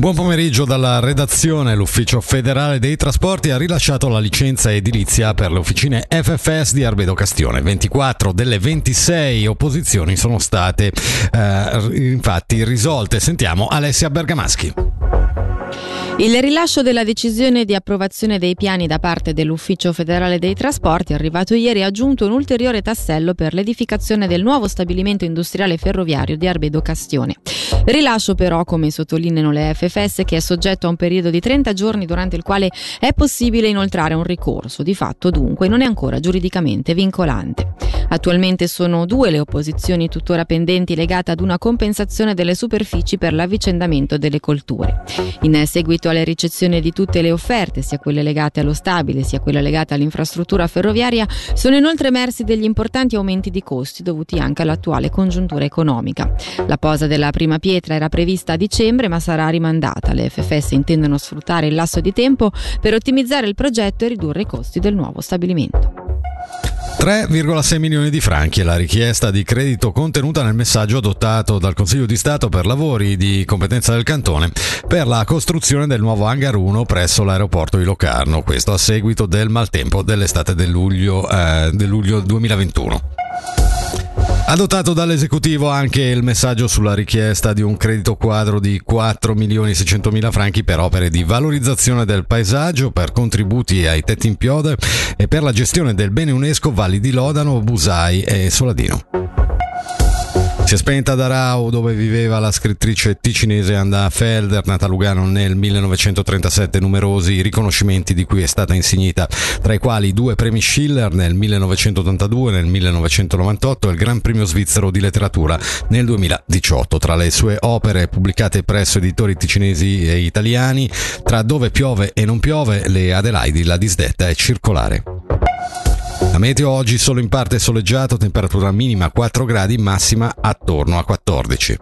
Buon pomeriggio dalla redazione. L'Ufficio federale dei trasporti ha rilasciato la licenza edilizia per le officine FFS di Arbedo Castione. 24 delle 26 opposizioni sono state eh, infatti risolte. Sentiamo Alessia Bergamaschi. Il rilascio della decisione di approvazione dei piani da parte dell'Ufficio federale dei trasporti, arrivato ieri, ha aggiunto un ulteriore tassello per l'edificazione del nuovo stabilimento industriale ferroviario di Arbedo Castione. Rilascio però, come sottolineano le FFS, che è soggetto a un periodo di 30 giorni durante il quale è possibile inoltrare un ricorso. Di fatto, dunque, non è ancora giuridicamente vincolante. Attualmente sono due le opposizioni tuttora pendenti legate ad una compensazione delle superfici per l'avvicendamento delle colture. In seguito alla ricezione di tutte le offerte, sia quelle legate allo stabile sia quelle legate all'infrastruttura ferroviaria, sono inoltre emersi degli importanti aumenti di costi dovuti anche all'attuale congiuntura economica. La posa della prima pietra era prevista a dicembre ma sarà rimandata. Le FFS intendono sfruttare il lasso di tempo per ottimizzare il progetto e ridurre i costi del nuovo stabilimento. 3,6 milioni di franchi è la richiesta di credito contenuta nel messaggio adottato dal Consiglio di Stato per lavori di competenza del Cantone per la costruzione del nuovo hangar 1 presso l'aeroporto di Locarno, questo a seguito del maltempo dell'estate del luglio, eh, del luglio 2021. Adottato dall'esecutivo anche il messaggio sulla richiesta di un credito quadro di 4 milioni 600 mila franchi per opere di valorizzazione del paesaggio, per contributi ai tetti in piode e per la gestione del bene UNESCO Valli di Lodano, Busai e Soladino. Si è spenta ad Arau dove viveva la scrittrice ticinese Anna Felder, nata a Lugano nel 1937, numerosi riconoscimenti di cui è stata insignita, tra i quali due premi Schiller nel 1982 e nel 1998 e il Gran Premio Svizzero di Letteratura nel 2018. Tra le sue opere pubblicate presso editori ticinesi e italiani, tra Dove piove e non piove, Le Adelaidi, La disdetta è circolare. La meteo oggi solo in parte soleggiato, temperatura minima 4 gradi, massima attorno a 14.